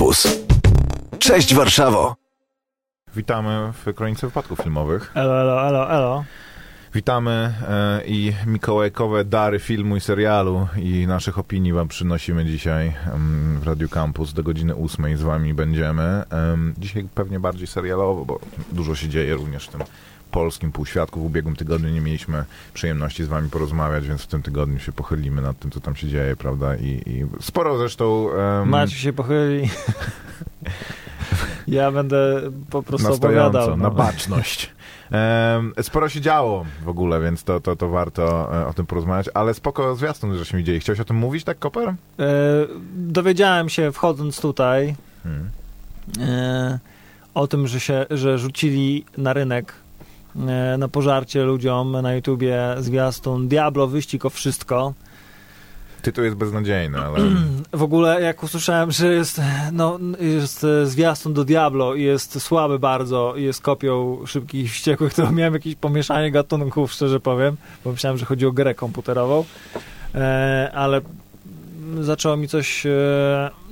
Campus. Cześć Warszawo. Witamy w Kronice Wypadków Filmowych. Elo, elo, elo, elo. Witamy e, i mikołajkowe dary filmu i serialu i naszych opinii wam przynosimy dzisiaj em, w Radio Campus do godziny 8 z wami będziemy. Em, dzisiaj pewnie bardziej serialowo, bo dużo się dzieje również w tym polskim półświadku. W ubiegłym tygodniu nie mieliśmy przyjemności z wami porozmawiać, więc w tym tygodniu się pochylimy nad tym, co tam się dzieje, prawda? I, i sporo zresztą... em, Maciek się pochyli. ja będę po prostu na opowiadał. no. na baczność. Sporo się działo w ogóle, więc to, to, to warto e, o tym porozmawiać, ale spoko zwiastun, żeśmy widzieli. Chciałeś o tym mówić, tak, Koper? E, dowiedziałem się wchodząc tutaj Hmm. e, o tym, że, się, że rzucili na rynek na pożarcie ludziom na YouTubie zwiastun Diablo, wyścig o wszystko. Tytuł jest beznadziejny, ale W ogóle jak usłyszałem, że jest, no, jest e, zwiastun do Diablo i jest słaby bardzo i jest kopią szybkich i wściekłych, to miałem jakieś pomieszanie gatunków, szczerze powiem, bo myślałem, że chodzi o grę komputerową, e, ale zaczęło mi coś e,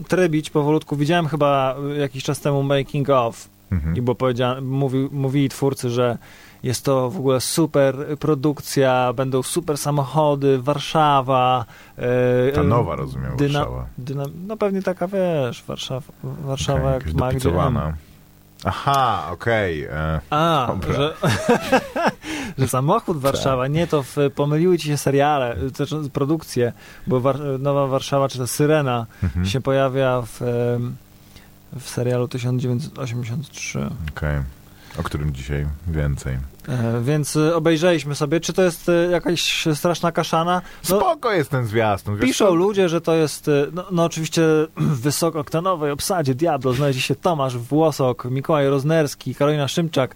trybić powolutku. Widziałem chyba jakiś czas temu making of mhm. i bo powiedziałem, mówi, mówili twórcy, że jest to w ogóle super produkcja, będą super samochody, Warszawa. E, ta nowa, rozumiem, dyna- Warszawa. Dyna, no pewnie taka, wiesz, Warszawa, Warszawa Okej, jak dopicowana. Aha, okej. e, A, że, że samochód Warszawa, nie, to w, pomyliły ci się seriale, znaczy produkcje, bo War, Nowa Warszawa, czy ta Syrena mhm. się pojawia w, em, w serialu 1983. Okej. O którym dzisiaj więcej. E, Więc e, obejrzeliśmy sobie, czy to jest e, jakaś straszna kaszana. No, Spoko jest ten zwiastun. wiesz Piszą co? ludzie, że to jest, e, no, no oczywiście w wysokoktanowej obsadzie Diablo znajdzie się Tomasz Włosok, Mikołaj Roznerski, Karolina Szymczak,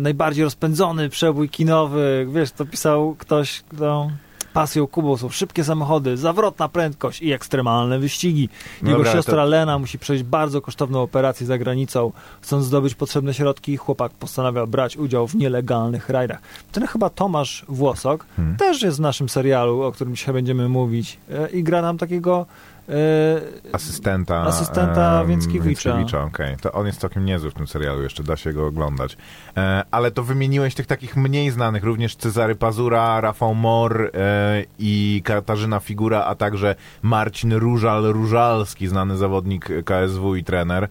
najbardziej rozpędzony przebój kinowy, wiesz, to pisał ktoś, kto pasją Kubą są szybkie samochody, zawrotna prędkość i ekstremalne wyścigi. Jego Dobra, siostra to- Lena musi przejść bardzo kosztowną operację za granicą. Chcąc zdobyć potrzebne środki, chłopak postanawia brać udział w nielegalnych rajdach. Ten chyba Tomasz Włosok Hmm. też jest w naszym serialu, o którym dzisiaj będziemy mówić e, i gra nam takiego Asystenta, Asystenta em, Więckiewicza. Więckiewicza, okej. To on jest całkiem niezły w tym serialu, jeszcze da się go oglądać. E, ale to wymieniłeś tych takich mniej znanych, również Cezary Pazura, Rafał Mor e, i Katarzyna Figura, a także Marcin Różal-Różalski, znany zawodnik KSW i trener.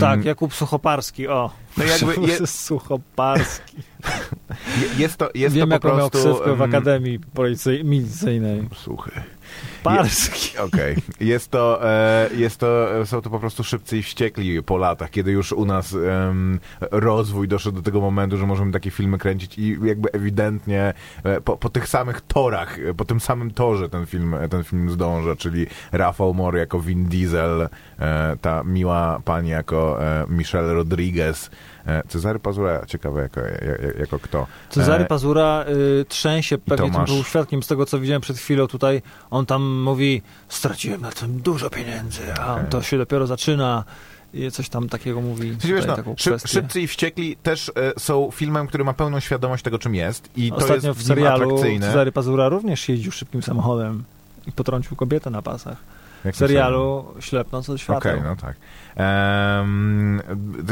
Tak, Jakub Suchoparski, o. No jakby je- Suchoparski. je- jest to, jest Wiem, to po jaką miał prostu... w em, Akademii Policyj- Milicyjnej. Parski. Okej. Jest to, e, jest to, są to po prostu szybcy i wściekli po latach, kiedy już u nas rozwój doszedł do tego momentu, że możemy takie filmy kręcić i jakby ewidentnie e, po, po tych samych torach, e, po tym samym torze ten film, ten film zdąża, czyli Rafał Mor jako Vin Diesel, e, ta miła pani jako e, Michelle Rodriguez, e, Cezary Pazura, ciekawe jako, jako, jako kto. Cezary E, Pazura y, trzęsie pewnie tym Tomasz. był świadkiem z tego, co widziałem przed chwilą tutaj. On tam mówi, straciłem na tym dużo pieniędzy, a Okej. to się dopiero zaczyna. I coś tam takiego mówi. Wiesz, no, szyb. Szybcy i Wściekli też e, są filmem, który ma pełną świadomość tego, czym jest i to Ostatnio jest w serialu atrakcyjne. Cezary Pazura również jeździł szybkim samochodem i potrącił kobietę na pasach. Jak W serialu Ślepnąc od świateł. Okej, no tak.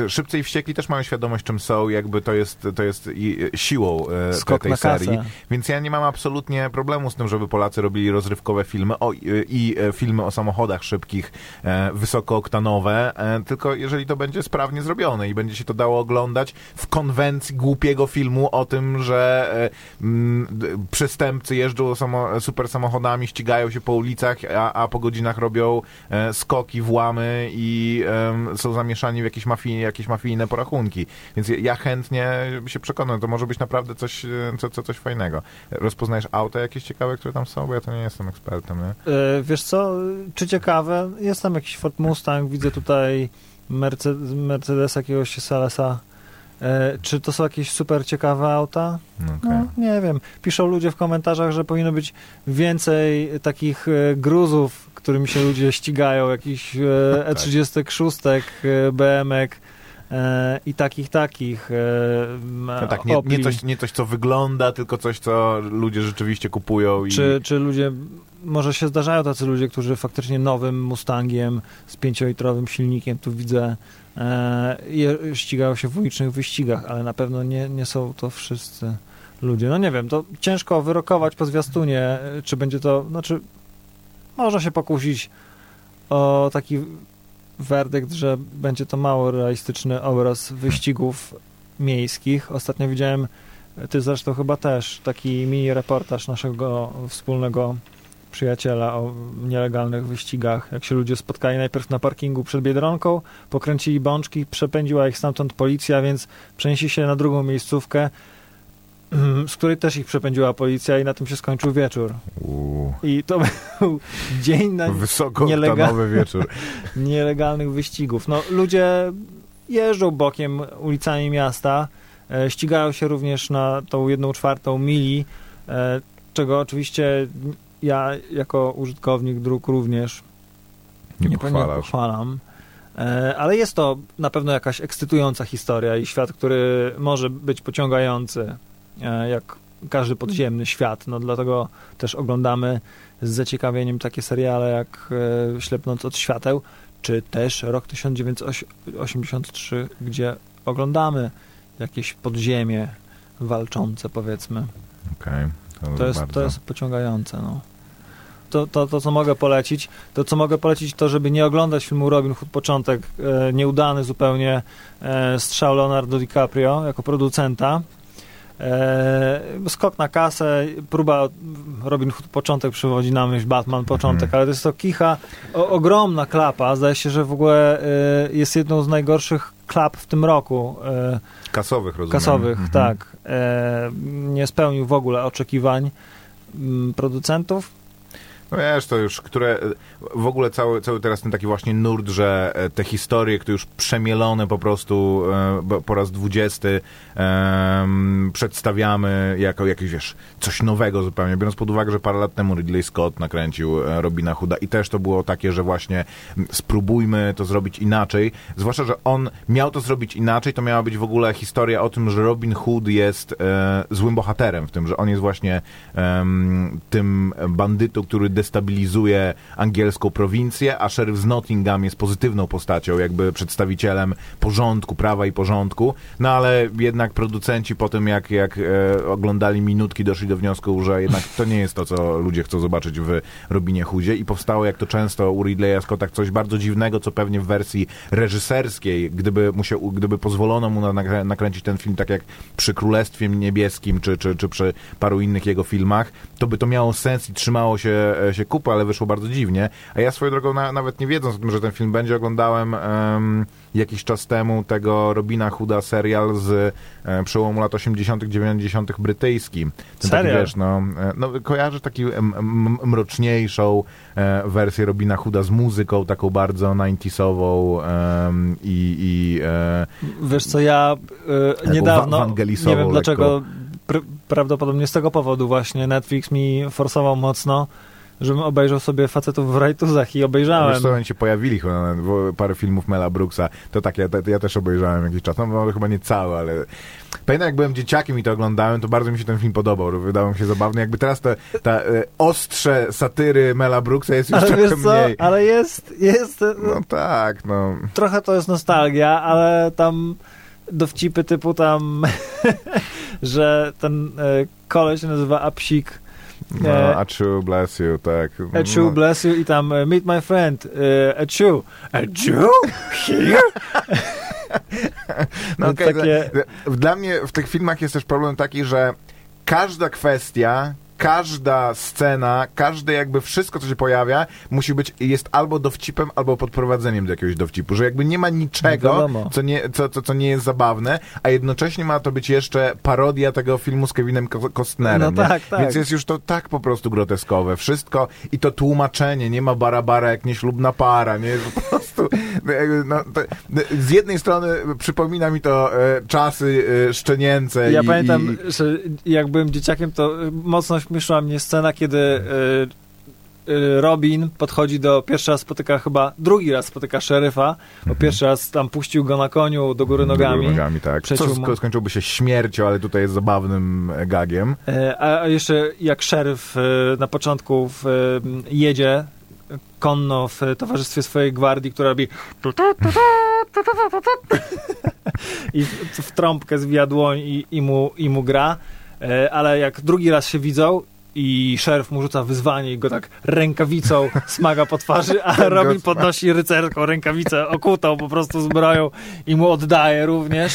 Szybcy i Wściekli też mają świadomość, czym są, jakby to jest, to jest siłą e, Skok tej kasę. serii. Więc ja nie mam absolutnie problemu z tym, żeby Polacy robili rozrywkowe filmy o, i, e, filmy o samochodach szybkich, e, wysokooktanowe, tylko jeżeli to będzie sprawnie zrobione i będzie się to dało oglądać w konwencji głupiego filmu o tym, że mm, przestępcy jeżdżą samo, super samochodami, ścigają się po ulicach, a, a po godzinach robią skoki, włamy i są zamieszani w jakieś, mafii, jakieś mafijne porachunki. Więc ja, chętnie się przekonam, to może być naprawdę coś, e, co, co, coś fajnego. Rozpoznajesz auta jakieś ciekawe, które tam są? Bo ja to nie jestem ekspertem, nie? E, Wiesz co, czy ciekawe, jest tam jakiś Ford Mustang, widzę tutaj Mercedes, Mercedes jakiegoś Salesa. E, Czy to są jakieś super ciekawe auta? No, okej. No, nie wiem. Piszą ludzie w komentarzach, że powinno być więcej takich e, gruzów, którymi się ludzie ścigają, jakichś e, Tak. E36, e, BM-ek, e, i takich, takich e, no tak, nie, nie, coś, nie coś, co wygląda, tylko coś, co ludzie rzeczywiście kupują. I... Czy, czy ludzie, może się zdarzają tacy ludzie, którzy faktycznie nowym Mustangiem z pięciolitrowym silnikiem, tu widzę, e, ścigają się w ulicznych wyścigach, ale na pewno nie, nie są to wszyscy ludzie. No nie wiem, to ciężko wyrokować po zwiastunie, czy będzie to, znaczy można się pokusić o taki werdykt, że będzie to mało realistyczny obraz wyścigów miejskich. Ostatnio widziałem, ty zresztą chyba też, taki mini reportaż naszego wspólnego przyjaciela o nielegalnych wyścigach. Jak się ludzie spotkali najpierw na parkingu przed Biedronką, pokręcili bączki, przepędziła ich stamtąd policja, więc przenieśli się na drugą miejscówkę, z której też ich przepędziła policja i na tym się skończył wieczór. Uu. I to był dzień na nielegal... wieczór. nielegalnych wyścigów. No, ludzie jeżdżą bokiem ulicami miasta, e, ścigają się również na tą jedną czwartą mili, e, czego oczywiście ja jako użytkownik dróg również nie, nie pochwalam. E, ale jest to na pewno jakaś ekscytująca historia i świat, który może być pociągający E, jak każdy podziemny świat. No dlatego też oglądamy z zaciekawieniem takie seriale jak e, Ślepnąc od świateł, czy też rok 1983, gdzie oglądamy jakieś podziemie walczące, powiedzmy. Okay, to, jest, to jest pociągające. No. To, to, to, co mogę polecić, to co mogę polecić, to żeby nie oglądać filmu Robin Hood Początek, e, nieudany zupełnie e, strzał Leonardo DiCaprio jako producenta, E, skok na kasę, próba Robin Hood początek przywodzi na myśl Batman początek, mhm. ale to jest to kicha, o, ogromna klapa, zdaje się, że w ogóle e, jest jedną z najgorszych klap w tym roku. E, kasowych, rozumiem. Kasowych, mhm. tak. E, nie spełnił w ogóle oczekiwań m, producentów. No wiesz, to już, które w ogóle cały, cały teraz ten taki właśnie nurt, że e, te historie, które już przemielone po prostu e, po raz dwudziesty przedstawiamy jako jakieś, wiesz, coś nowego zupełnie, biorąc pod uwagę, że parę lat temu Ridley Scott nakręcił e, Robina Hooda i też to było takie, że właśnie spróbujmy to zrobić inaczej, zwłaszcza, że on miał to zrobić inaczej, to miała być w ogóle historia o tym, że Robin Hood jest złym bohaterem w tym, że on jest właśnie tym bandytą, który destabilizuje angielską prowincję, a szeryf z Nottingham jest pozytywną postacią, jakby przedstawicielem porządku, prawa i porządku, no ale jednak producenci po tym, jak, jak e, oglądali minutki, doszli do wniosku, że jednak to nie jest to, co ludzie chcą zobaczyć w Robinie Chudzie i powstało, jak to często u Ridleya Scotta, coś bardzo dziwnego, co pewnie w wersji reżyserskiej, gdyby, musiał, gdyby pozwolono mu na, nakręcić ten film tak jak przy Królestwie Niebieskim, czy, czy, czy przy paru innych jego filmach, to by to miało sens i trzymało się, e, się kupy, ale wyszło bardzo dziwnie. A ja swoją drogą, na, nawet nie wiedząc o tym, że ten film będzie, oglądałem um, jakiś czas temu tego Robina Hooda serial z e, przełomu lat 80 90 brytyjski. Ten Serial? taki, wiesz, no, e, no kojarzę taki mroczniejszą e, wersję Robina Hooda z muzyką taką bardzo 90sową i, i e, Wiesz co, ja e, niedawno, nie wiem dlaczego, lekko. pr prawdopodobnie z tego powodu właśnie Netflix mi forsował mocno żebym obejrzał sobie facetów w rajtuzach i obejrzałem. Wiesz co, oni się pojawili chyba parę filmów Mela Brooksa, to tak, ja, ja też obejrzałem jakiś czas, no chyba nie cały, ale pamiętam jak byłem dzieciakiem i to oglądałem, to bardzo mi się ten film podobał, wydawał mi się zabawny, jakby teraz te, ta e, ostrze satyry Mela Brooksa jest już ale trochę wiesz co? mniej. Ale jest, jest... No, no tak, no. Trochę to jest nostalgia, ale tam dowcipy typu tam, że ten e, koleś się nazywa Apsik, no, e, Achu, bless you, tak. Achu, no. bless you i tam uh, meet my friend, uh, Achu. Achu? Here? no okay, takie... Dla mnie w tych filmach jest też problem taki, że każda kwestia, każda scena, każde jakby wszystko, co się pojawia, musi być, jest albo dowcipem, albo podprowadzeniem do jakiegoś dowcipu, że jakby nie ma niczego, co nie, co, co, co nie jest zabawne, a jednocześnie ma to być jeszcze parodia tego filmu z Kevinem Costnerem, no tak, tak. Więc jest już to tak po prostu groteskowe. Wszystko i to tłumaczenie, nie ma barabara jak nieślubna para, nie? Po prostu no, to, z jednej strony przypomina mi to e, czasy e, szczenięce. Ja i, pamiętam, i... że jak byłem dzieciakiem, to mocno śmieszyła mnie scena, kiedy y, y, Robin podchodzi do, pierwszy raz spotyka chyba, drugi raz spotyka szeryfa, bo pierwszy raz tam puścił go na koniu do góry nogami. Do góry nogami, tak. Co Przeciął mu- sk- skończyłoby się śmiercią, ale tutaj jest zabawnym e, gagiem. E, A jeszcze jak szeryf e, na początku e, jedzie konno w towarzystwie swojej gwardii, która robi i w, w trąbkę zwija dłoń i, i, mu, i mu gra, E, ale jak drugi raz się widzą i szeryf mu rzuca wyzwanie i go tak rękawicą smaga po twarzy, a Robin podnosi rycerską rękawicę okutą po prostu zbroją i mu oddaje również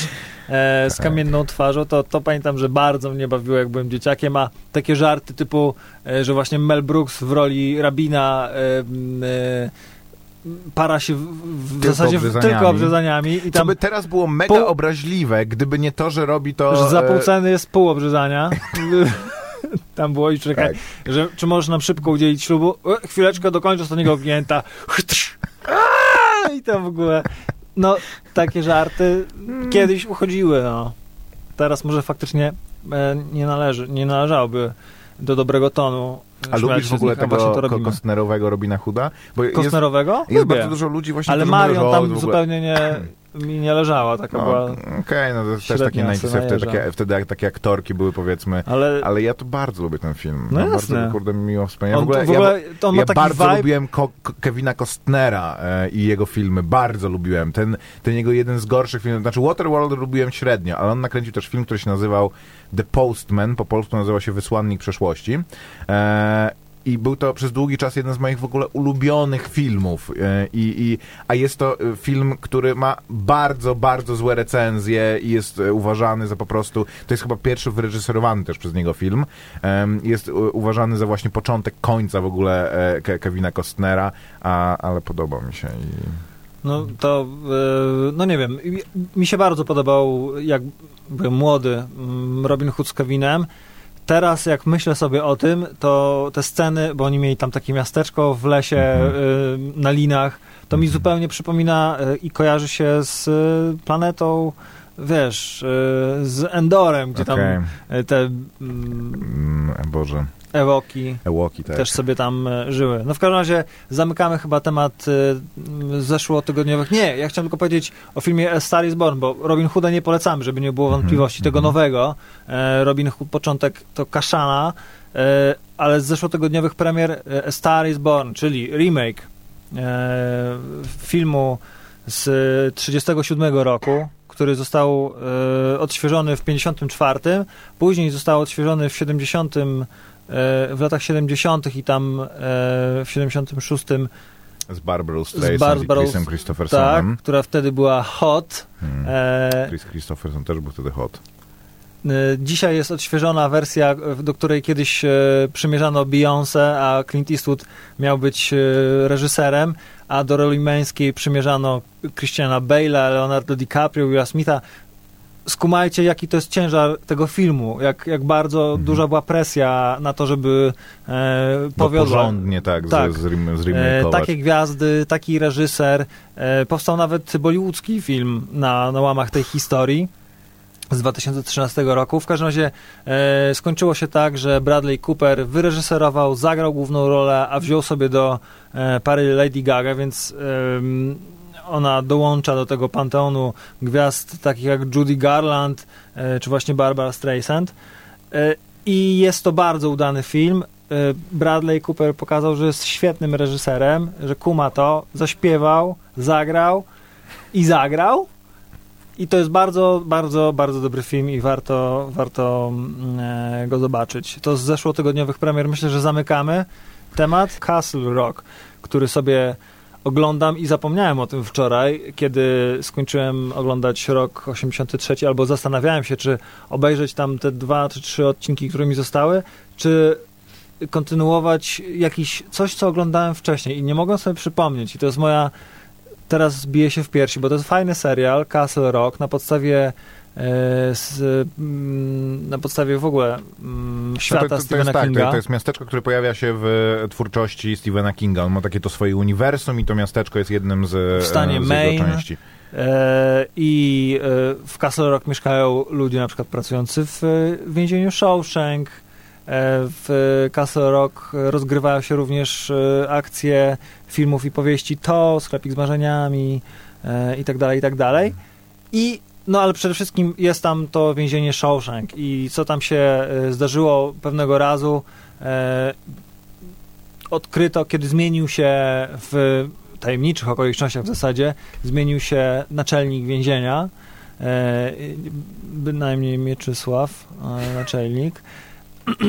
e, z kamienną twarzą, to, to pamiętam, że bardzo mnie bawiło, jak byłem dzieciakiem, a takie żarty typu, e, że właśnie Mel Brooks w roli rabina e, e, para się w, Tylko zasadzie obrzezaniami. tylko obrzezaniami i Co tam by teraz było mega pół- obraźliwe, gdyby nie to, że robi to... że za e, pół ceny jest pół obrzezania. Tam było i czekaj, Tak. że czy możesz nam szybko udzielić ślubu? E, chwileczkę, dokończę ostatniego klienta. I to w ogóle, no, takie żarty kiedyś uchodziły, no. Teraz może faktycznie e, nie należy, nie należałoby do dobrego tonu A lubisz w ogóle tego to. Kostnerowego Robina Hooda? Bo jest, Kostnerowego? jest Lubię. bardzo dużo ludzi właśnie, Ale Marion tam zupełnie nie, mi nie leżała, taka No, była, Okej, no to też takie 90 wtedy, takie, wtedy jak, takie aktorki były powiedzmy, ale... ale ja to bardzo lubię ten film. No bardzo jasne. kurde miło. On, w ogóle, w ogóle to on ja, ma taki bardzo vibe, lubiłem Ko- Kevina Costnera e, i jego filmy, bardzo lubiłem. Ten, ten jego jeden z gorszych filmów, znaczy Waterworld lubiłem średnio, ale on nakręcił też film, który się nazywał The Postman, po polsku nazywał się Wysłannik Przeszłości. E, i był to przez długi czas jeden z moich w ogóle ulubionych filmów. E, I, i, a jest to e, film, który ma bardzo, bardzo złe recenzje i jest e, uważany za po prostu. To jest chyba pierwszy wyreżyserowany też przez niego film. Jest uważany za właśnie początek końca w ogóle Ke- Kevina Costnera, a, ale podobał mi się. I... No to, no nie wiem, mi- mi się bardzo podobał, jak byłem młody, mm, Robin Hood z Kevinem. Teraz, jak myślę sobie o tym, to te sceny, bo oni mieli tam takie miasteczko w lesie Mhm. e, na linach, to mi zupełnie przypomina e, i kojarzy się z e, planetą, wiesz, z Endorem, gdzie Okej. tam te Mm, Boże, ewoki Ewoki, tak. też sobie tam e, żyły. No w każdym razie zamykamy chyba temat e, zeszłotygodniowych. Nie, ja chciałem tylko powiedzieć o filmie A Star is Born, bo Robin Hooda nie polecamy, żeby nie było wątpliwości. Mhm, Tego mhm. nowego, e, Robin Hood początek to Kaszana, e, ale z zeszłotygodniowych premier A Star is Born, czyli remake e, filmu z 1937 roku, który został odświeżony w 54, później został odświeżony w 70 e, w latach 70. i tam e, w 76 Z Barbarą z Streisand i Barbarą, Chrisem tak, Christophersonem. która wtedy była hot. Hmm. E, Chris Christopherson też był wtedy hot. e, dzisiaj jest odświeżona wersja, e, do której kiedyś e, przymierzano Beyoncé, a Clint Eastwood miał być e, reżyserem, a do roli męskiej przymierzano Christiana Bale'a, Leonardo DiCaprio, Willa Smitha. Skumajcie, jaki to jest ciężar tego filmu, jak, jak bardzo Mhm. duża była presja na to, żeby e, No, powiodła, porządnie, tak, Tak. z, z, E, takie gwiazdy, taki reżyser. E, powstał nawet bollywoodzki film na, na łamach tej historii z 2013 roku. W każdym razie e, skończyło się tak, że Bradley Cooper wyreżyserował, zagrał główną rolę, a wziął sobie do e, pary Lady Gaga, więc em, ona dołącza do tego panteonu gwiazd takich jak Judy Garland e, czy właśnie Barbara Streisand. E, I jest to bardzo udany film. E, Bradley Cooper pokazał, że jest świetnym reżyserem, że kuma to, zaśpiewał, zagrał i zagrał. I to jest bardzo, bardzo, bardzo dobry film i warto, warto mm, go zobaczyć. To z zeszłotygodniowych premier myślę, że zamykamy temat. Castle Rock, który sobie oglądam i zapomniałem o tym wczoraj, kiedy skończyłem oglądać rok 83, albo zastanawiałem się, czy obejrzeć tam te dwa czy trzy odcinki, które mi zostały, czy kontynuować jakiś coś, co oglądałem wcześniej i nie mogę sobie przypomnieć. I to jest moja teraz zbije się w piersi, bo to jest fajny serial, Castle Rock, na podstawie z, mm, na podstawie w ogóle mm, świata No to, to, to Stephena jest, tak, Kinga. to, to jest miasteczko, które pojawia się w twórczości Stephena Kinga. On ma takie to swoje uniwersum i to miasteczko jest jednym z, W stanie z Maine. jego części. E, I e, w Castle Rock mieszkają ludzie na przykład pracujący w e, więzieniu Shawshank, w Castle Rock rozgrywają się również e, akcje filmów i powieści To, Sklepik z marzeniami e, i tak dalej, i tak dalej. I no ale przede wszystkim jest tam to więzienie Shawshank i co tam się e, zdarzyło pewnego razu e, odkryto, kiedy zmienił się w tajemniczych okolicznościach w zasadzie, zmienił się naczelnik więzienia, e, bynajmniej Mieczysław, e, naczelnik.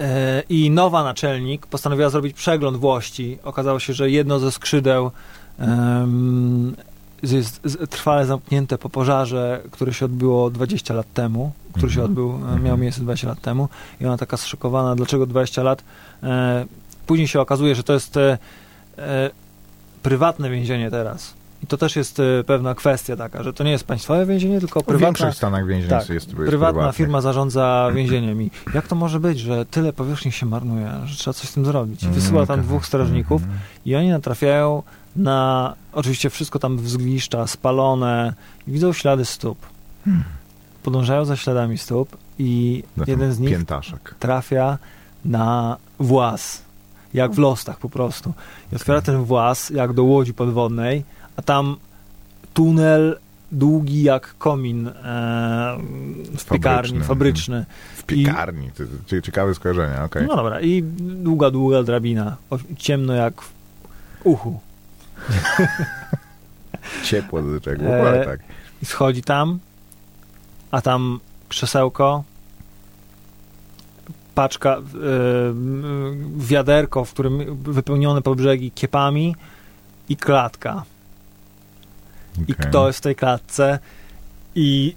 E, I nowa naczelnik postanowiła zrobić przegląd Włości. Okazało się, że jedno ze skrzydeł em, jest trwale zamknięte po pożarze, które się odbyło 20 lat temu, który się Mhm. odbył, e, Mhm. miał miejsce 20 lat temu i ona taka zszokowana, dlaczego 20 lat. E, później się okazuje, że to jest e, prywatne więzienie teraz. I to też jest e, pewna kwestia taka, że to nie jest państwowe więzienie, tylko W prywatna, większość Stanach więzień tak, jest, jest, prywatna prywatnych. firma zarządza więzieniem. I jak to może być, że tyle powierzchni się marnuje, że trzeba coś z tym zrobić? I wysyła tam dwóch strażników mhm. i oni natrafiają na, oczywiście wszystko tam wzgliszcza, spalone i widzą ślady stóp. Hmm. Podążają za śladami stóp i jeden z nich Piętaszek. trafia na włas, jak w lostach po prostu. I otwiera ten włas, jak do łodzi podwodnej, a tam tunel długi jak komin e, w piekarni, Fabryczny. W piekarni. To, to, ciekawe skojarzenie, okej. No dobra, i długa, długa drabina, ciemno jak w uchu. Ciepło czego, E, tak. I schodzi tam, a tam krzesełko, paczka, m, wiaderko, w którym wypełnione po brzegi kiepami i klatka. I kto jest w tej klatce i,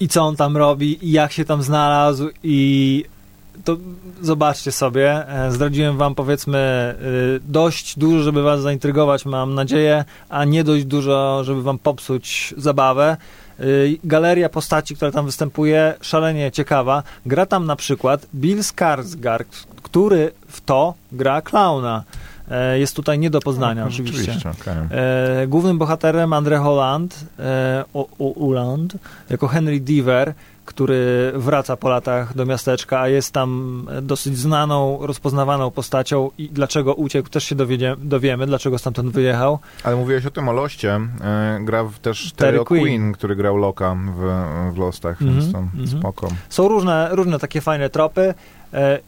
i co on tam robi i jak się tam znalazł i to zobaczcie sobie. E, Zdradziłem wam powiedzmy y, dość dużo, żeby was zaintrygować, mam nadzieję, a nie dość dużo, żeby wam popsuć zabawę. Y, Galeria postaci, która tam występuje, szalenie ciekawa. Gra tam na przykład Bill Skarsgård, który w to gra klauna. E, Jest tutaj nie do poznania, No, oczywiście. Rzeczywiście, okej. E, głównym bohaterem André Holland, e, Uland, jako Henry Deaver, który wraca po latach do miasteczka, a jest tam dosyć znaną, rozpoznawaną postacią i dlaczego uciekł, też się dowiemy, dlaczego stamtąd wyjechał. Ale mówiłeś o tym o Loście. E, gra też Terry Quinn. Quinn, który grał Loka w, w Lostach, Mhm, więc to mhm. spoko. Są różne, różne takie fajne tropy. E,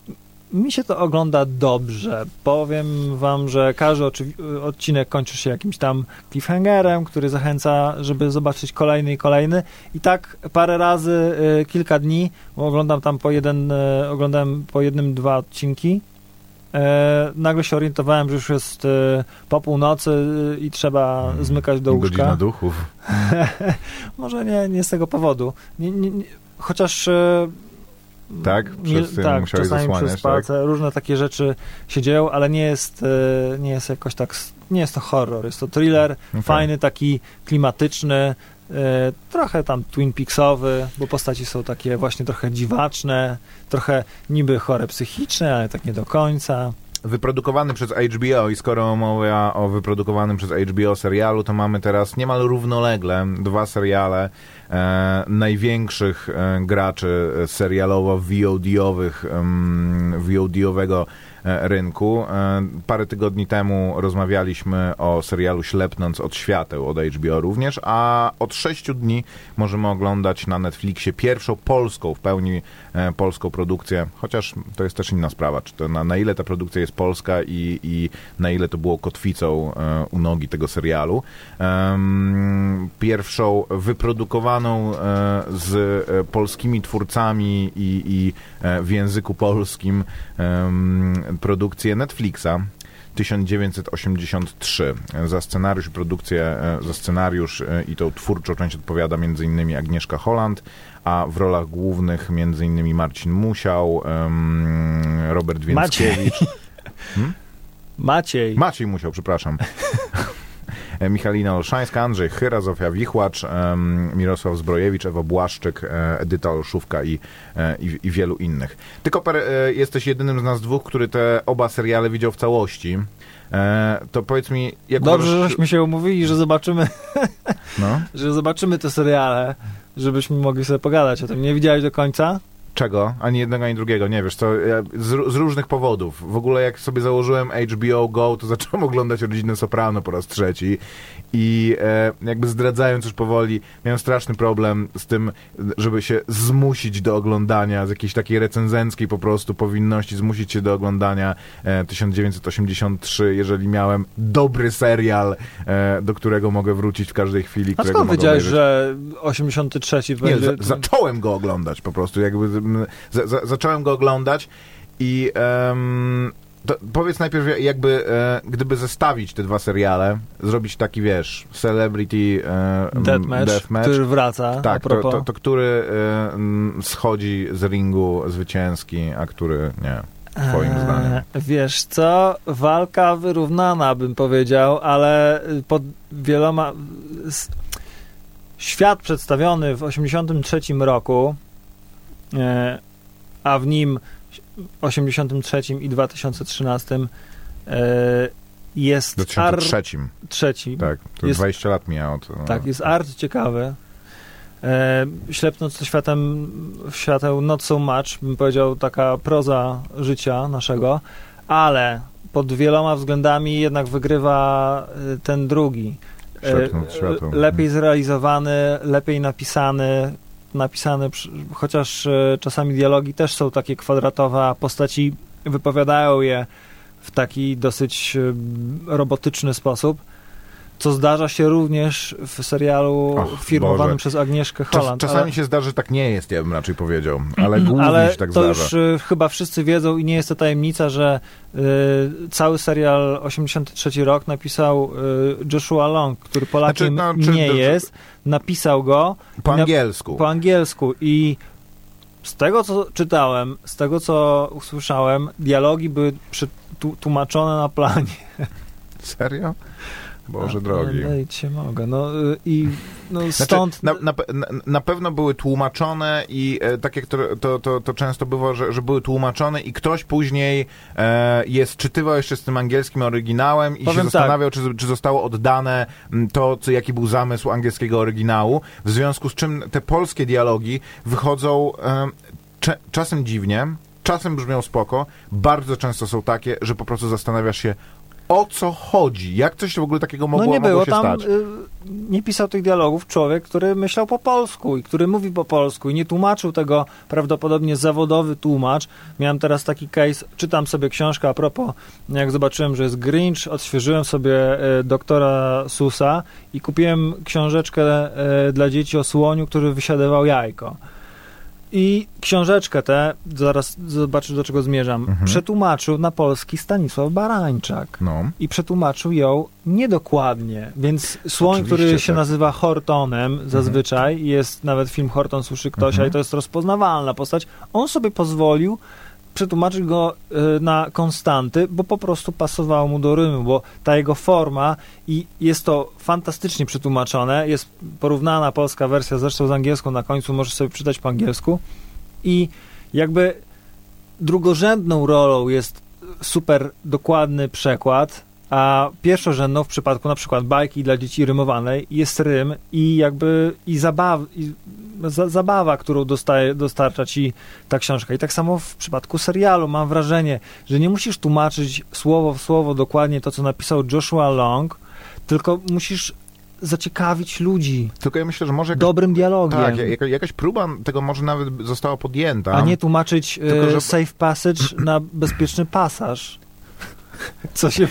mi się to ogląda dobrze. Powiem wam, że każdy odcinek kończy się jakimś tam cliffhangerem, który zachęca, żeby zobaczyć kolejny i kolejny. I tak parę razy, e, kilka dni, bo oglądam tam po jeden, e, oglądałem po jednym, dwa odcinki. E, nagle się orientowałem, że już jest e, po północy i trzeba Mm, zmykać do łóżka. Godzina duchów. Może nie, nie z tego powodu. Nie, nie, nie, chociaż. Tak? Przez tym tak, czasami zasłaniać, przez tak? palce. Różne takie rzeczy się dzieją, ale nie jest, e, nie jest jakoś tak. Nie jest to horror. Jest to thriller, Okej. fajny, taki klimatyczny. e, Trochę tam Twin Peaksowy, bo postaci są takie właśnie trochę dziwaczne, trochę niby chore psychiczne, ale tak nie do końca. Wyprodukowany przez HBO i skoro mowa o wyprodukowanym przez HBO serialu, to mamy teraz niemal równolegle dwa seriale e, największych e, graczy serialowo-VOD-owych, VOD-owego rynku. E, parę tygodni temu rozmawialiśmy o serialu Ślepnąc od świateł od HBO również, a od sześciu dni możemy oglądać na Netflixie pierwszą polską, w pełni e, polską produkcję, chociaż to jest też inna sprawa, czy to na, na ile ta produkcja jest polska i, i na ile to było kotwicą e, u nogi tego serialu. Pierwszą wyprodukowaną e, z e, polskimi twórcami i, i e, w języku polskim produkcję Netflixa. 1983. Za scenariusz i produkcję, e, za scenariusz e, i tą twórczą część odpowiada m.in. Agnieszka Holland, a w rolach głównych m.in. Marcin Musiał, Robert Więckiewicz. Hmm? Maciej. Maciej Musiał, przepraszam. E, Michalina Olszańska, Andrzej Chyra, Zofia Wichłacz, Mirosław Zbrojewicz, Ewa Błaszczyk, e, Edyta Olszówka i, e, i, i wielu innych. Ty, Koper, jesteś jedynym z nas dwóch, który te oba seriale widział w całości. E, to powiedz mi, jak Dobrze, uważasz- żeśmy się umówili, że zobaczymy, No? że zobaczymy te seriale, żebyśmy mogli sobie pogadać o tym. Nie widziałeś do końca? Czego? Ani jednego, ani drugiego, nie wiesz co, ja z, z różnych powodów. W ogóle jak sobie założyłem HBO Go, to zacząłem oglądać Rodzinę Soprano po raz trzeci i e, jakby zdradzając już powoli, miałem straszny problem z tym, żeby się zmusić do oglądania, z jakiejś takiej recenzenckiej po prostu powinności zmusić się do oglądania e, 1983, jeżeli miałem dobry serial, e, do którego mogę wrócić w każdej chwili, A skąd wiedziałeś, że 83 Nie, będzie... za, zacząłem go oglądać po prostu, jakby za, za, zacząłem go oglądać i to powiedz najpierw jakby, e, gdyby zestawić te dwa seriale, zrobić taki, wiesz, Celebrity e, Deathmatch, Deathmatch. który wraca, tak, to, to, to który e, schodzi z ringu zwycięski, a który nie, twoim Eee, zdaniem? Wiesz co, walka wyrównana bym powiedział, ale pod wieloma... Świat przedstawiony w 83 roku, a w nim 83 i 2013 e, W jest ar... 2003, trzeci. tak, to Jest- 20 lat mijało. To, no. Tak, jest art ciekawy. E, ślepnąc to światem, świateł not so much, bym powiedział, taka proza życia naszego, ale pod wieloma względami jednak wygrywa e, ten drugi. E, lepiej zrealizowany, lepiej napisany, napisany, przy- chociaż e, czasami dialogi też są takie kwadratowe, a postaci wypowiadają je w taki dosyć e, robotyczny sposób, co zdarza się również w serialu Och, firmowanym Boże. przez Agnieszkę Czas, Holland. czasami ale- się zdarza, że tak nie jest, ja bym raczej powiedział, ale głównie ale się tak to zdarza. już y, chyba wszyscy wiedzą i nie jest to tajemnica, że y, cały serial 83 rok napisał y, Joshua Long, który Polakiem Znaczy, no, czy- nie jest. Napisał go Po na- angielsku. po angielsku i z tego, co czytałem, z tego, co usłyszałem, dialogi były tłumaczone na planie. Serio? Boże A, drogi. ale cię mogę. No y, i no, Znaczy, stąd... na, na, na, na pewno były tłumaczone i e, tak jak to, to, to, to często bywa, że, że były tłumaczone i ktoś później e, jest czytywał jeszcze z tym angielskim oryginałem i się Powiem tak. zastanawiał, czy, czy zostało oddane m, to, co, jaki był zamysł angielskiego oryginału, w związku z czym te polskie dialogi wychodzą e, cze, czasem dziwnie, czasem brzmią spoko, bardzo często są takie, że po prostu zastanawiasz się, o co chodzi, jak coś w ogóle takiego mogło, no nie było się tam, stać. y, nie pisał tych dialogów człowiek, który myślał po polsku i który mówi po polsku i nie tłumaczył tego prawdopodobnie zawodowy tłumacz. Miałem teraz taki case, czytam sobie książkę a propos, jak zobaczyłem, że jest Grinch, odświeżyłem sobie y, doktora Susa i kupiłem książeczkę y, dla dzieci o słoniu, który wysiadywał jajko. I książeczkę tę, zaraz zobaczysz do czego zmierzam, Mhm. przetłumaczył na polski Stanisław Barańczak No. i przetłumaczył ją niedokładnie. Więc słoń, Oczywiście, który się tak. nazywa Hortonem zazwyczaj, jest nawet film Horton słyszy ktoś, Mhm. i to jest rozpoznawalna postać, on sobie pozwolił przetłumaczyć go y, na konstanty, bo po prostu pasowało mu do rymu, bo ta jego forma i jest to fantastycznie przetłumaczone, jest porównana polska wersja zresztą z angielską, na końcu możesz sobie czytać po angielsku. I jakby drugorzędną rolą jest super dokładny przekład, a pierwszorzędną w przypadku na przykład bajki dla dzieci rymowanej jest rym i jakby i, zabaw, i za, zabawa, którą dostaje, dostarcza ci ta książka. I tak samo w przypadku serialu mam wrażenie, że nie musisz tłumaczyć słowo w słowo dokładnie to, co napisał Joshua Long, tylko musisz zaciekawić ludzi Tylko ja myślę, że może jakaś, dobrym dialogiem. tak, jaka, jakaś próba tego może nawet została podjęta. A nie tłumaczyć Tylko, e, że- safe passage na bezpieczny pasaż. Co się,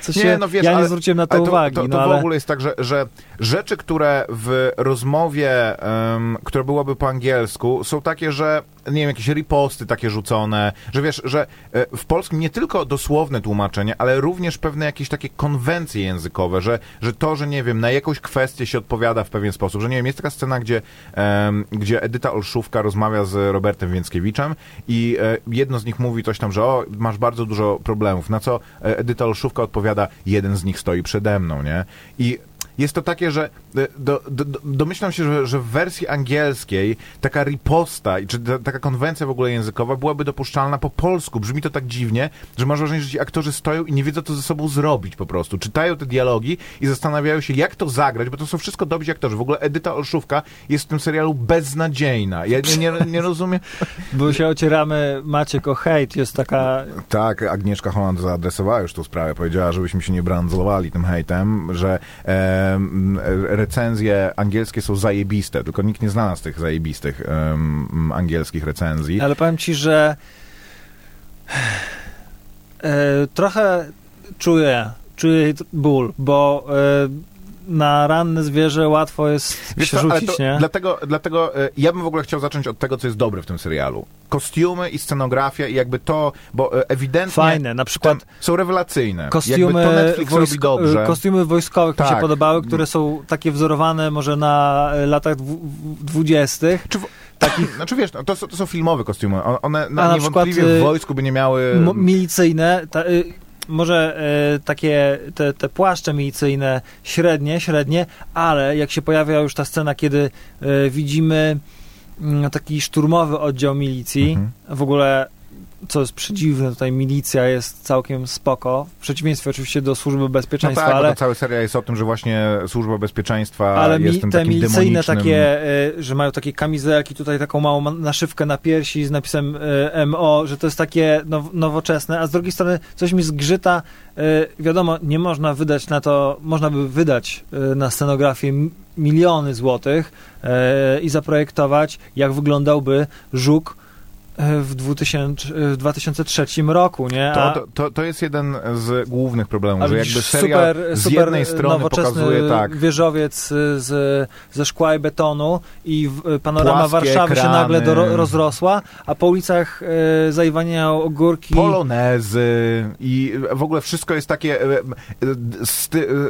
co się Nie, no wiesz, ja nie zwróciłem na to, to, uwagi, to, to no w ale ogóle jest tak, że, że rzeczy, które w rozmowie, um, która byłaby po angielsku, są takie, że nie wiem, jakieś riposty takie rzucone, że wiesz, że e, w polskim nie tylko dosłowne tłumaczenie, ale również pewne jakieś takie konwencje językowe, że, że to, że nie wiem, na jakąś kwestię się odpowiada w pewien sposób, że nie wiem, jest taka scena, gdzie, em, gdzie Edyta Olszówka rozmawia z Robertem Więckiewiczem i e, jedno z nich mówi coś tam, że o, masz bardzo dużo problemów, na co e, Edyta Olszówka odpowiada, jeden z nich stoi przede mną, nie? I jest to takie, że e, do, do, do, domyślam się, że, że w wersji angielskiej taka riposta, czy ta, taka konwencja w ogóle językowa byłaby dopuszczalna po polsku. Brzmi to tak dziwnie, że masz wrażenie, że ci aktorzy stoją i nie wiedzą, co ze sobą zrobić po prostu. Czytają te dialogi i zastanawiają się, jak to zagrać, bo to są wszystko dobrzy aktorzy. W ogóle Edyta Olszówka jest w tym serialu beznadziejna. Ja nie, nie, nie rozumiem. Bo się ocieramy, Maciek, o hejt, jest taka... Tak, Agnieszka Holland zaadresowała już tą sprawę. Powiedziała, żebyśmy się nie brandzlowali tym hejtem, że e, recenzje angielskie są zajebiste, tylko nikt nie znalazł tych zajebistych e, angielskich recenzji. Ale powiem ci, że e, trochę czuję, czuję ból, bo e, na ranne zwierzę łatwo jest Wiesz się co, rzucić, to, nie? Dlatego, dlatego e, ja bym w ogóle chciał zacząć od tego, co jest dobre w tym serialu. Kostiumy i scenografia i jakby to, bo e, ewidentnie... Fajne, na przykład... Są rewelacyjne. Kostiumy, wojsk dobrze. kostiumy wojskowe, tak. mi się tak. podobały, które są takie wzorowane może na e, latach dwudziestych. Takich... Znaczy wiesz, no, to, to są filmowe kostiumy. One na, na niewątpliwie przykład, w wojsku by nie miały... Milicyjne. Ta, y może e, takie te, te płaszcze milicyjne średnie, średnie, ale jak się pojawia już ta scena, kiedy e, widzimy mm, taki szturmowy oddział milicji, mhm. w ogóle co jest przedziwne, tutaj milicja jest całkiem spoko, w przeciwieństwie oczywiście do służby bezpieczeństwa, no tak, ale... to cały seria jest o tym, że właśnie służba bezpieczeństwa ale jest mi, tym te milicyjne demonicznym... takie, y, że mają takie kamizelki, tutaj taką małą naszywkę na piersi z napisem y, MO, że to jest takie now, nowoczesne, a z drugiej strony coś mi zgrzyta, y, wiadomo, nie można wydać na to, można by wydać na scenografię miliony złotych i zaprojektować, jak wyglądał Żuk w, 2000, w 2003 roku, nie? A... To, to, to jest jeden z głównych problemów, że jakby serial super, z jednej strony pokazuje tak. wieżowiec z, ze szkła i betonu i panorama Płaskie Warszawy ekrany. się nagle do, rozrosła, a po ulicach e, zaiwaniają ogórki. Polonezy i w ogóle wszystko jest takie e,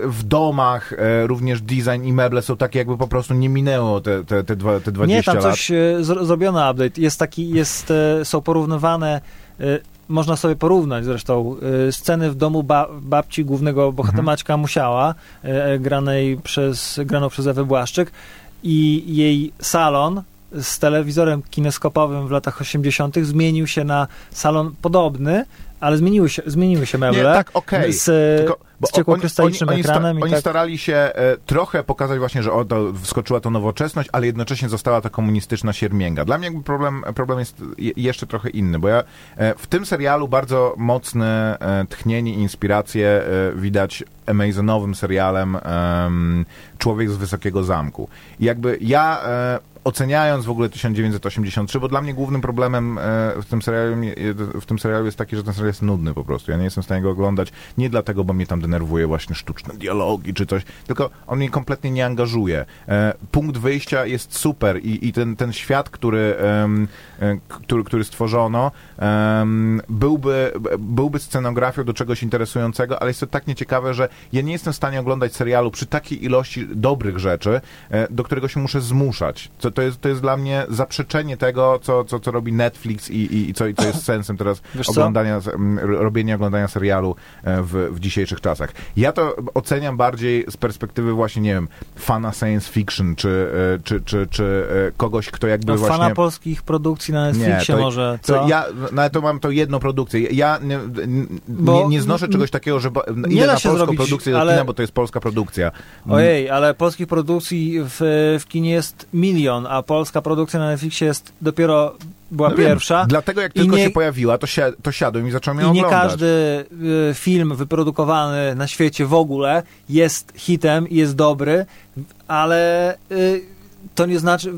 w domach e, również design i meble są takie jakby po prostu nie minęło te, te, te, dwa, te 20 lat. Nie, tam lat. coś e, zrobiono update. Jest taki, jest E, są porównywane e, można sobie porównać zresztą e, sceny w domu ba babci głównego bohatera mhm. Maćka Musiała, granej przez, graną przez Ewę Błaszczyk i jej salon z telewizorem kineskopowym w latach 80. zmienił się na salon podobny, ale zmieniły się, zmieniły się meble. Nie, tak, okej. Okay. Z, ciekłokrystalicznym oni, oni, ekranem. Sta, oni tak... starali się e, trochę pokazać właśnie, że o, to wskoczyła to nowoczesność, ale jednocześnie została ta komunistyczna siermięga. Dla mnie jakby problem, problem jest je, jeszcze trochę inny, bo ja e, w tym serialu bardzo mocne e, tchnienie i inspiracje e, widać amazonowym serialem Człowiek z Wysokiego Zamku. I jakby ja e, oceniając w ogóle 1983, bo dla mnie głównym problemem e, w tym, serialu, w tym serialu jest taki, że ten serial jest nudny po prostu. Ja nie jestem w stanie go oglądać nie dlatego, bo mnie tam denerwuje właśnie sztuczne dialogi czy coś, tylko on mnie kompletnie nie angażuje. E, punkt wyjścia jest super i, i ten, ten świat, który, który, który stworzono, byłby, byłby scenografią do czegoś interesującego, ale jest to tak nieciekawe, że ja nie jestem w stanie oglądać serialu przy takiej ilości dobrych rzeczy, e, do którego się muszę zmuszać. To, to, jest, to jest dla mnie zaprzeczenie tego, co, co, co robi Netflix i, i, i, co, i co jest sensem teraz Wiesz oglądania, co? robienia oglądania serialu e, w, w dzisiejszych czasach. Ja to oceniam bardziej z perspektywy właśnie, nie wiem, fana science fiction, czy, e, czy, czy, czy kogoś, kto jakby no, właśnie... Fana polskich produkcji na Netflixie nie, to, może, co? To ja, no, to mam to jedną produkcję. Ja nie, nie, nie znoszę czegoś takiego, że nie idę na polską zrobić, produkcję ale... do kina, bo to jest polska produkcja. Ojej, ale polskich produkcji w, w kinie jest milion, a polska produkcja na Netflixie jest dopiero była no pierwsza. Wiem. Dlatego jak tylko nie, się pojawiła, to, si to siadłem i zacząłem ją I nie oglądać. każdy y, film wyprodukowany na świecie w ogóle jest hitem i jest dobry, ale y, to nie znaczy,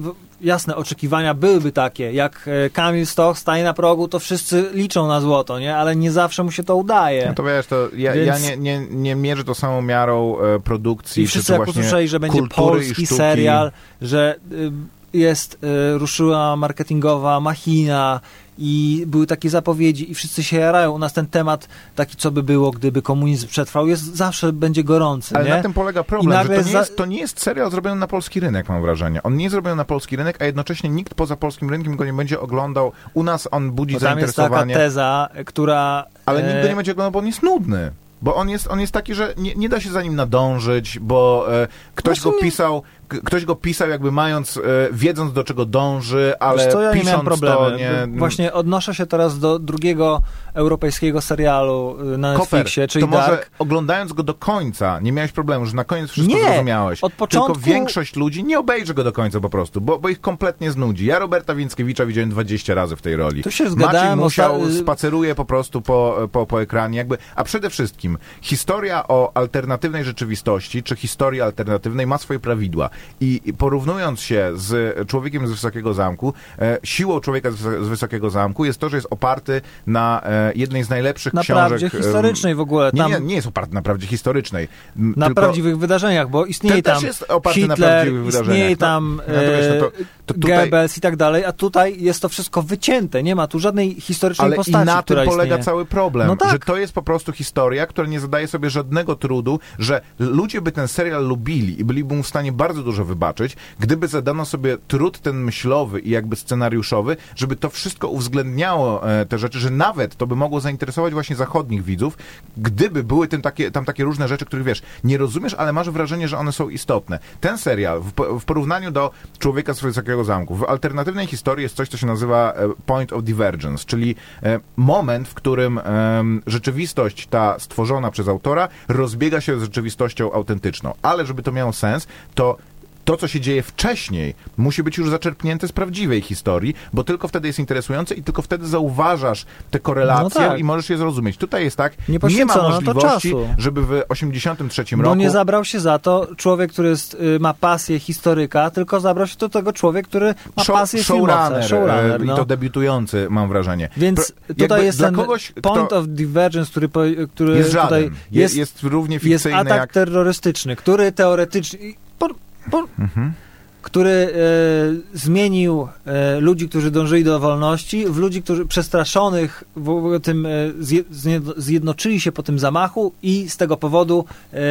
jasne, oczekiwania byłyby takie, jak e, Kamil Stoch staje na progu, to wszyscy liczą na złoto, nie? Ale nie zawsze mu się to udaje. No to wiesz, to ja, Więc... ja nie, nie, nie mierzę to samą miarą e, produkcji. I wszyscy jak usłyszeli, że będzie polski serial, że y, jest, y, ruszyła marketingowa machina, i były takie zapowiedzi i wszyscy się jarają. U nas ten temat, taki co by było, gdyby komunizm przetrwał, jest zawsze będzie gorący. Ale nie? na tym polega problem, że to nie, jest, to nie jest serial zrobiony na polski rynek, mam wrażenie. On nie jest zrobiony na polski rynek, a jednocześnie nikt poza polskim rynkiem go nie będzie oglądał. U nas on budzi bo tam zainteresowanie. Jest taka teza, która... Ale nikt go nie będzie oglądał, bo on jest nudny. bo on jest, on jest taki, że nie, nie da się za nim nadążyć, bo e, ktoś Właśnie go pisał, ktoś go pisał jakby mając, e, wiedząc do czego dąży, ale co, ja nie pisząc miałem problemu. to nie... Właśnie odnoszę się teraz do drugiego europejskiego serialu y, na Koper, Netflixie, czyli to może Dark. oglądając go do końca, nie miałeś problemu, że na koniec wszystko Nie, zrozumiałeś. od początku- Tylko większość ludzi nie obejrzy go do końca po prostu, bo, bo ich kompletnie znudzi. Ja Roberta Więckiewicza widziałem 20 razy w tej roli. Tu się Maciej zgadałem, musiał, osta- spaceruje po prostu po, po, po ekranie, jakby, a przede wszystkim historia o alternatywnej rzeczywistości, czy historii alternatywnej ma swoje prawidła. I, i porównując się z człowiekiem z Wysokiego Zamku, e, siłą człowieka z, Wysokiego Zamku jest to, że jest oparty na e, jednej z najlepszych Na książek. prawdzie em, historycznej w ogóle. nie, Tam nie, nie jest oparty na prawdzie historycznej. Na tylko prawdziwych wydarzeniach, bo istnieje tam też jest oparty na Hitler, prawdziwych wydarzeniach. istnieje No, tam no to wiesz, no to- to e, tutaj- Goebbels i tak dalej, a tutaj jest to wszystko wycięte. Nie ma tu żadnej historycznej Ale i postaci, na tym polega istnieje. cały problem, No tak. że to jest po prostu historia, która nie zadaje sobie żadnego trudu, że ludzie by ten serial lubili i byliby mu w stanie bardzo dużo wybaczyć, gdyby zadano sobie trud ten myślowy i jakby scenariuszowy, żeby to wszystko uwzględniało e, te rzeczy, że nawet to by mogło zainteresować właśnie zachodnich widzów, gdyby były tym takie, tam takie różne rzeczy, których wiesz, nie rozumiesz, ale masz wrażenie, że one są istotne. Ten serial w, w porównaniu do Człowieka z Wysokiego Zamku, w alternatywnej historii jest coś, co się nazywa e, point of divergence, czyli e, moment, w którym rzeczywistość ta stworzona przez autora rozbiega się z rzeczywistością autentyczną. Ale żeby to miało sens, to to, co się dzieje wcześniej, musi być już zaczerpnięte z prawdziwej historii, bo tylko wtedy jest interesujące i tylko wtedy zauważasz te korelacje No tak. i możesz je zrozumieć. Tutaj jest tak, Nie nie, ma możliwości, czasu. żeby w 83 Bo roku... nie zabrał się za to człowiek, który jest, y, ma pasję historyka, tylko zabrał się do tego człowiek, który ma show, pasję showrunner, Showrunner, e, i no. to debiutujący, mam wrażenie. Więc Pro- tutaj jest ten kogoś, point of divergence, który, który jest tutaj żaden, je- jest, jest, równie jest fikcyjny atak jak... terrorystyczny, który teoretycznie... i Po, po, Mhm. Który e, zmienił e, ludzi, którzy dążyli do wolności, w ludzi, którzy przestraszonych w ogóle tym e, zjednoczyli się po tym zamachu i z tego powodu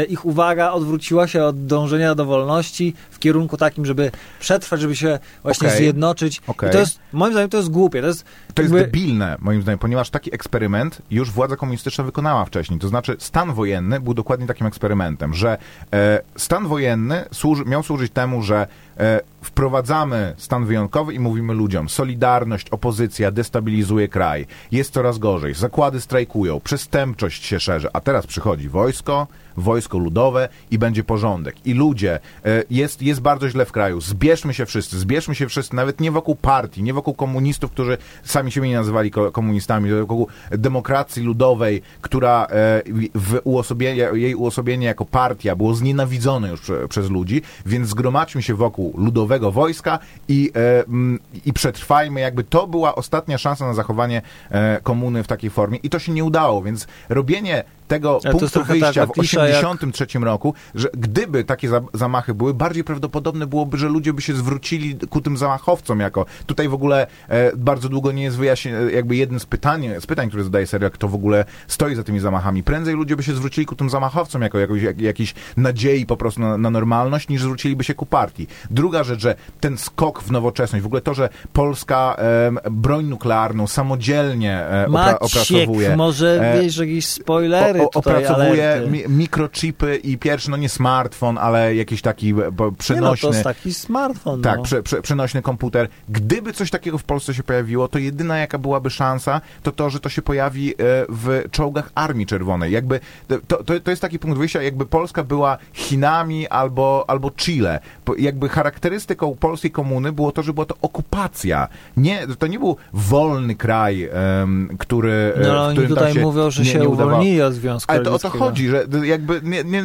ich uwaga odwróciła się od dążenia do wolności w kierunku takim, żeby przetrwać, żeby się właśnie Okej. zjednoczyć. I to jest, moim zdaniem, to jest głupie. To jest, To jest jakby- debilne, moim zdaniem, ponieważ taki eksperyment już władza komunistyczna wykonała wcześniej. To znaczy, stan wojenny był dokładnie takim eksperymentem, że e, stan wojenny służy, miał służyć temu, że e, wprowadzamy stan wyjątkowy i mówimy ludziom, solidarność, opozycja destabilizuje kraj, jest coraz gorzej, zakłady strajkują, przestępczość się szerzy, a teraz przychodzi wojsko, wojsko ludowe i będzie porządek. I ludzie, e, jest, jest bardzo źle w kraju, zbierzmy się wszyscy, zbierzmy się wszyscy, nawet nie wokół partii, nie wokół komunistów, którzy sami siebie nie nazywali ko- komunistami, wokół demokracji ludowej, która e, w uosobienie, jej uosobienie jako partia było znienawidzone już prze, przez ludzi, więc zgromadźmy się wokół ludowego wojska i, e, mm, i przetrwajmy, jakby to była ostatnia szansa na zachowanie e, komuny w takiej formie i to się nie udało, więc robienie tego jest punktu wyjścia taka w klisza jak- 83 roku, że gdyby takie za zamachy były, bardziej prawdopodobne byłoby, że ludzie by się zwrócili ku tym zamachowcom jako. Tutaj w ogóle e, bardzo długo nie jest wyjaśnione, jakby jednym z pytań, z pytań, które zadaje serial, kto w ogóle stoi za tymi zamachami. Prędzej ludzie by się zwrócili ku tym zamachowcom jako jakoś, jak, jakiejś nadziei po prostu na, na normalność, niż zwróciliby się ku partii. Druga rzecz, że ten skok w nowoczesność, w ogóle to, że Polska em, broń nuklearną samodzielnie e, opra Maciek, opracowuje. może E, wiesz, jakieś spoilery o, opracowuje alerty. mikrochipy i pierwszy, no nie smartfon, ale jakiś taki bo, Nie no, przenośny. to jest taki smartfon. Tak, no. prze, prze, przenośny komputer. Gdyby coś takiego w Polsce się pojawiło, to jedyna jaka byłaby szansa, to to, że to się pojawi e, w czołgach Armii Czerwonej. Jakby to, to, to jest taki punkt wyjścia, jakby Polska była Chinami albo, albo Chile. Jakby charakterystyką polskiej komuny było to, że była to okupacja. Nie, to nie był wolny kraj, em, który, e, No, ale oni tutaj się mówią, że nie, się nie uwolnili od Związku Ale to o to chodzi, że jakby nie, nie,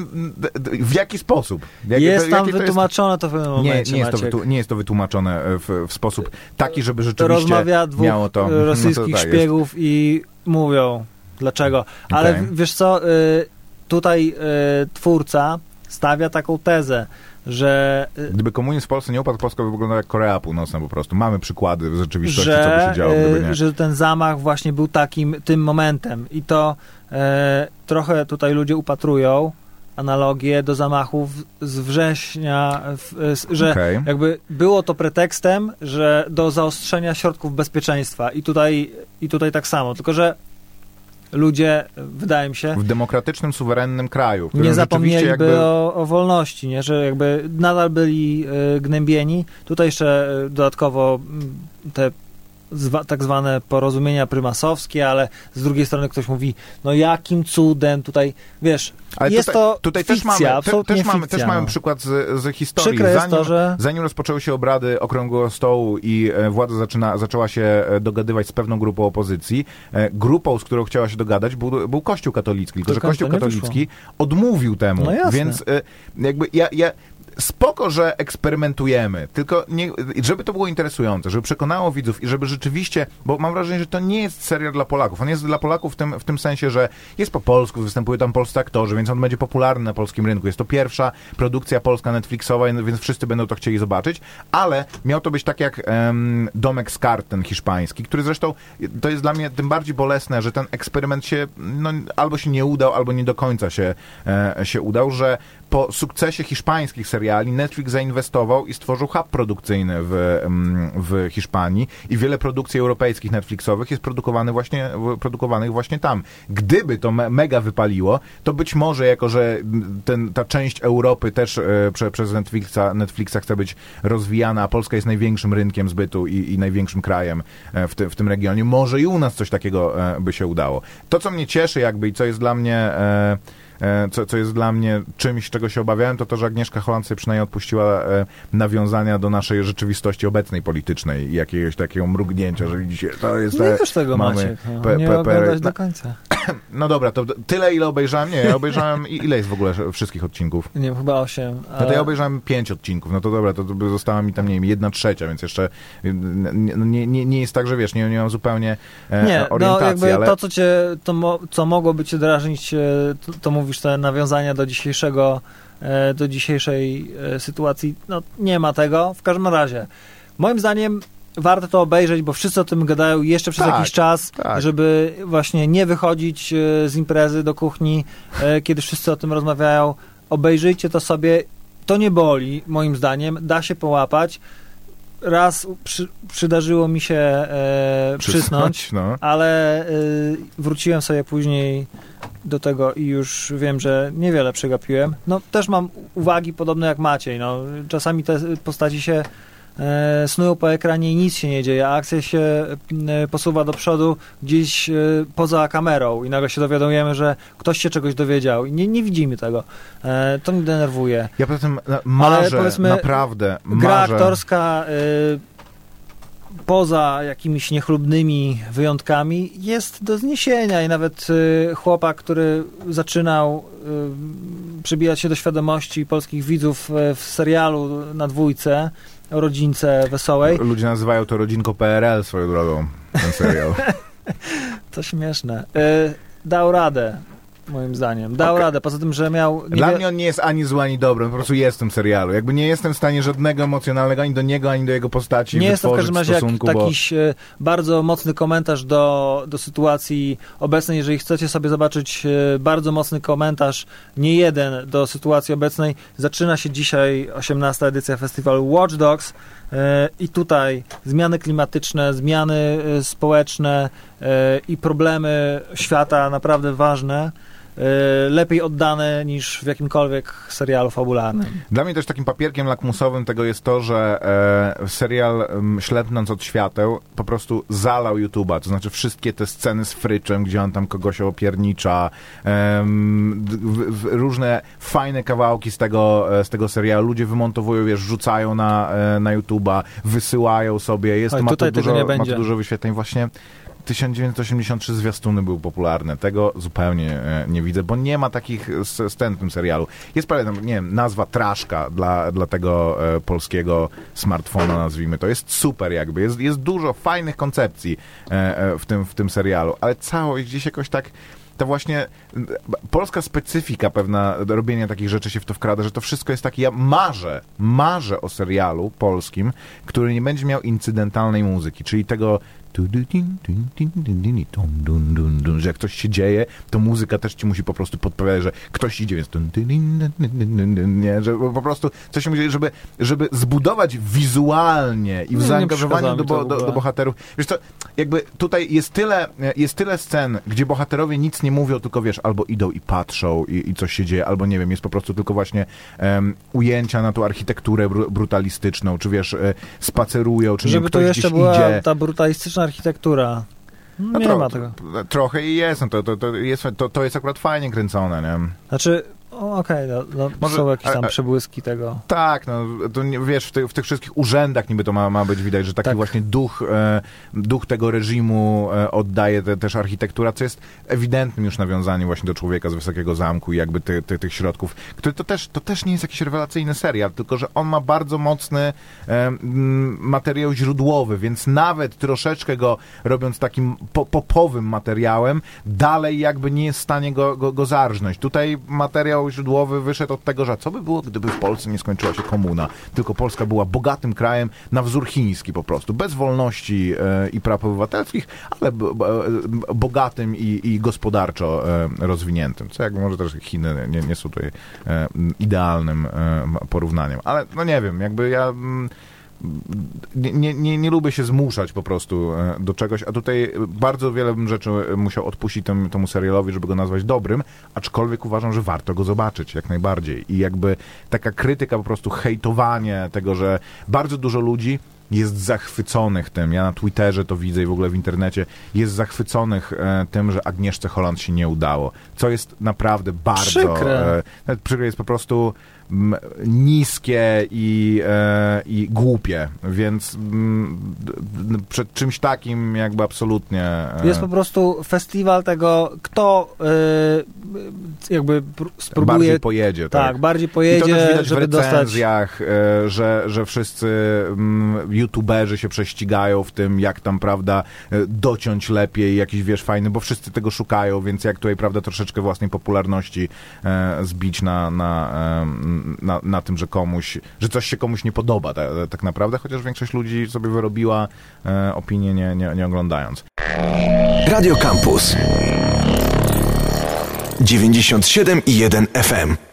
w jaki sposób? Jak, Jest to, tam to wytłumaczone to w pewnym nie, momencie, nie, jest to nie jest to wytłumaczone e, w, w sposób taki, żeby rzeczywiście rozmawia dwóch miało to... e, rosyjskich no to tak, jest. szpiegów i mówią dlaczego. Ale w- wiesz co, y, tutaj y, twórca stawia taką tezę, że Gdyby komunizm w Polsce nie upadł, Polska by wyglądała jak Korea Północna po prostu. Mamy przykłady w rzeczywistości, co by że, się działo, gdyby nie. że ten zamach właśnie był takim tym momentem i to e, trochę tutaj ludzie upatrują analogię do zamachów z września, w, z, że Okej. jakby było to pretekstem, że do zaostrzenia środków bezpieczeństwa i tutaj, i tutaj tak samo, tylko że ludzie, wydaje mi się, W demokratycznym, suwerennym kraju. nie zapomnieliby jakby... o, o wolności, nie? że jakby nadal byli y, gnębieni. Tutaj jeszcze y, dodatkowo mm, te zwa, tak zwane porozumienia prymasowskie, ale z drugiej strony ktoś mówi, no jakim cudem tutaj, wiesz, Ale jest tutaj, to tutaj fikcja, też mamy, te, absolutnie też mamy, fikcja, też no. mamy przykład z, z historii. Przykre zanim, to, że zanim rozpoczęły się obrady Okrągłego Stołu i e, władza zaczyna, zaczęła się e, dogadywać z pewną grupą opozycji, e, grupą, z którą chciała się dogadać, był, był Kościół katolicki. Tylko, To że Kościół katolicki odmówił temu. No jasne. Więc jakby ja... ja Spoko, że eksperymentujemy, tylko nie, żeby to było interesujące, żeby przekonało widzów i żeby rzeczywiście, bo mam wrażenie, że to nie jest serial dla Polaków. On jest dla Polaków w tym, w tym sensie, że jest po polsku, występują tam polscy aktorzy, więc on będzie popularny na polskim rynku. Jest to pierwsza produkcja polska Netflixowa, więc wszyscy będą to chcieli zobaczyć, ale miał to być tak jak Domek z kart, ten hiszpański, który zresztą, to jest dla mnie tym bardziej bolesne, że ten eksperyment się, no, albo się nie udał, albo nie do końca się, e, się udał, że po sukcesie hiszpańskich seriali Netflix zainwestował i stworzył hub produkcyjny w, em, w Hiszpanii i wiele produkcji europejskich Netflixowych jest produkowane właśnie, produkowanych właśnie tam. Gdyby to me, mega wypaliło, to być może jako, że ten, ta część Europy też e, prze, przez Netflixa, Netflixa chce być rozwijana, a Polska jest największym rynkiem zbytu i, i największym krajem e, w, ty, w tym regionie, może i u nas coś takiego e, by się udało. To, co mnie cieszy jakby i co jest dla mnie... E, co, co jest dla mnie czymś, czego się obawiałem, to to, że Agnieszka Holland sobie przynajmniej odpuściła e, nawiązania do naszej rzeczywistości obecnej politycznej i jakiegoś takiego mrugnięcia, że widzicie, to jest... nie e, wiesz tego, mamy Maciek. No, pe- nie oglądać do końca. No dobra, to tyle, ile obejrzałem? Nie, ja obejrzałem... Ile jest w ogóle wszystkich odcinków? Nie wiem, chyba osiem. No to ja obejrzałem pięć odcinków, no to dobra, to, została mi tam, nie wiem, jedna trzecia, więc jeszcze y, nie, nie, nie, jest tak, że wiesz, nie, nie mam zupełnie e, Nie, no orientacji, jakby ale... to, co cię, to mo, co mogłoby cię drażnić, e, to, to mówisz te nawiązania do dzisiejszego, e, do dzisiejszej e, sytuacji, no nie ma tego. W każdym razie, moim zdaniem warto to obejrzeć, bo wszyscy o tym gadają jeszcze przez Tak, jakiś czas, tak. żeby właśnie nie wychodzić e, z imprezy do kuchni, kiedy wszyscy o tym rozmawiają. Obejrzyjcie to sobie. To nie boli, moim zdaniem. Da się połapać. Raz przy, przydarzyło mi się e, przysnąć, No. ale y, wróciłem sobie później do tego i już wiem, że niewiele przegapiłem. No też mam uwagi podobne jak Maciej. No, czasami te postaci się e, snują po ekranie i nic się nie dzieje, a akcja się e, posuwa do przodu gdzieś e, poza kamerą i nagle się dowiadujemy, że ktoś się czegoś dowiedział i nie, nie widzimy tego. E, to mnie denerwuje. Ja poza tym marzę, powiedzmy, naprawdę, Gra marzę. aktorska y, poza jakimiś niechlubnymi wyjątkami jest do zniesienia i nawet chłopak, który zaczynał przybijać się do świadomości polskich widzów w serialu na dwójce rodzince wesołej, Ludzie nazywają to rodzinko PRL swoją drogą, ten serial. to śmieszne, y, dał radę. Moim zdaniem. Dał Okej. radę. Poza tym, że miał. Dla niewie- mnie on nie jest ani zły, ani dobry, po prostu jest w tym serialu. Jakby nie jestem w stanie żadnego emocjonalnego ani do niego, ani do jego postaci Nie jest to w każdym razie jak stosunku, bo... e, bardzo mocny komentarz do, do sytuacji obecnej. Jeżeli chcecie sobie zobaczyć e, bardzo mocny komentarz, nie jeden do sytuacji obecnej, zaczyna się dzisiaj 18. edycja festiwalu Watch Dogs. e, I tutaj zmiany klimatyczne, zmiany społeczne i problemy świata naprawdę ważne, lepiej oddane niż w jakimkolwiek serialu fabularnym. Dla mnie też takim papierkiem lakmusowym tego jest to, że e, serial Ślepnąc od świateł po prostu zalał YouTube'a, to znaczy wszystkie te sceny z fryczem, gdzie on tam kogoś opiernicza, w, różne fajne kawałki z tego, e, z tego serialu, ludzie wymontowują, wiesz, rzucają na, e, na YouTube'a, wysyłają sobie, jest, Oj, ma, dużo, ma będzie. dużo wyświetleń właśnie 1983 zwiastuny były popularne. Tego zupełnie e, nie widzę, bo nie ma takich s- scen w tym serialu. Jest tam, nie wiem, nazwa Traszka dla, dla tego e, polskiego smartfona, nazwijmy to. Jest super jakby. Jest, jest dużo fajnych koncepcji e, e, w, tym, w tym serialu, ale całość gdzieś jakoś tak to właśnie polska specyfika pewna robienia takich rzeczy się w to wkrada, że to wszystko jest takie, ja marzę, marzę o serialu polskim, który nie będzie miał incydentalnej muzyki, czyli tego że jak coś się dzieje, to muzyka też ci musi po prostu podpowiadać, że ktoś idzie, więc nie, że po prostu coś się musi, żeby, żeby zbudować wizualnie i w Nie, nie zaangażowaniu do, to bo, w do, do bohaterów. Wiesz co, jakby tutaj jest tyle, jest tyle scen, gdzie bohaterowie nic nie mówią, tylko wiesz, albo idą i patrzą i, i coś się dzieje, albo nie wiem, jest po prostu tylko właśnie em, ujęcia na tą architekturę bru, brutalistyczną, czy wiesz, e, spacerują, czy nie Żeby to ktoś jeszcze gdzieś była idzie. ta brutalistyczna architektura. No nie tro- ma tego. Trochę i jest, no to, to, to, jest, to, to jest akurat fajnie kręcone, nie? Znaczy, okej, no, no, Może- są jakieś tam przebłyski tego. Tak, no to nie, wiesz, w, ty, w tych wszystkich urzędach niby to ma, ma być widać, że taki Tak. właśnie duch, e, duch tego reżimu e, oddaje te, też architektura, co jest ewidentnym już nawiązaniem właśnie do człowieka z Wysokiego Zamku i jakby ty, ty, tych środków, który to też, to też nie jest jakiś rewelacyjny serial, tylko że on ma bardzo mocny e, materiał źródłowy, więc nawet troszeczkę go robiąc takim po, popowym materiałem, dalej jakby nie jest w stanie go, go, go zarżnąć. Tutaj materiał źródłowy wyszedł od tego, że co by było, gdyby w Polsce nie skończyła się komuna, tylko Polska była bogatym krajem na wzór chiński po prostu, bez wolności e, i praw obywatelskich, ale b, bogatym i, i gospodarczo e, rozwiniętym, co jakby może też Chiny nie, nie są tutaj e, idealnym e, porównaniem, ale no nie wiem, jakby ja... nie, nie, nie, lubię się zmuszać po prostu e, do czegoś, a tutaj bardzo wiele bym rzeczy e, musiał odpuścić temu, temu serialowi, żeby go nazwać dobrym, aczkolwiek uważam, że warto go zobaczyć jak najbardziej. I jakby taka krytyka, po prostu hejtowanie tego, że bardzo dużo ludzi jest zachwyconych tym, ja na Twitterze to widzę i w ogóle w internecie, jest zachwyconych e, tym, że Agnieszce Holland się nie udało, co jest naprawdę bardzo... Przykre. E, przykre jest po prostu niskie i, e, i głupie, więc przed czymś takim jakby absolutnie... E, Jest po prostu festiwal tego, kto y, jakby pr- spróbuje... bardziej pojedzie. tak, Tak, bardziej I to pojedzie, też widać w żeby dostać... recenzjach, e, że, że wszyscy youtuberzy się prześcigają w tym, jak tam, prawda, e, dociąć lepiej, jakiś, wiesz, fajny, bo wszyscy tego szukają, więc jak tutaj, prawda, troszeczkę własnej popularności e, zbić na, na, na, na tym, że komuś, że coś się komuś nie podoba tak, tak naprawdę, chociaż większość ludzi sobie wyrobiła e, opinię nie, nie, nie oglądając. Radio Campus 97 i 1 FM.